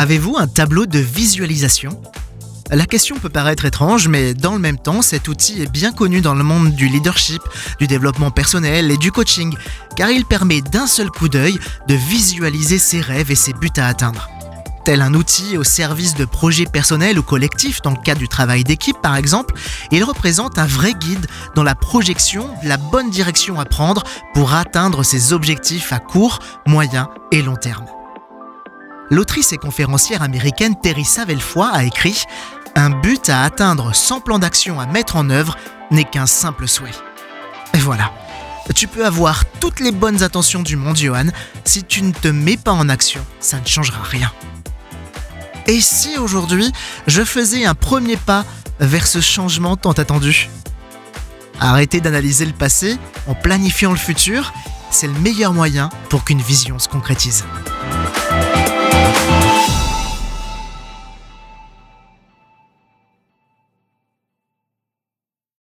Avez-vous un tableau de visualisation? La question peut paraître étrange, mais dans le même temps, cet outil est bien connu dans le monde du leadership, du développement personnel et du coaching, car il permet d'un seul coup d'œil de visualiser ses rêves et ses buts à atteindre. Tel un outil au service de projets personnels ou collectifs dans le cadre du travail d'équipe par exemple, il représente un vrai guide dans la projection la bonne direction à prendre pour atteindre ses objectifs à court, moyen et long terme. L'autrice et conférencière américaine Terry Savelfoy a écrit un but à atteindre sans plan d'action à mettre en œuvre n'est qu'un simple souhait. Et voilà. Tu peux avoir toutes les bonnes intentions du monde, Johan. Si tu ne te mets pas en action, ça ne changera rien. Et si aujourd'hui, je faisais un premier pas vers ce changement tant attendu? Arrêter d'analyser le passé en planifiant le futur, c'est le meilleur moyen pour qu'une vision se concrétise.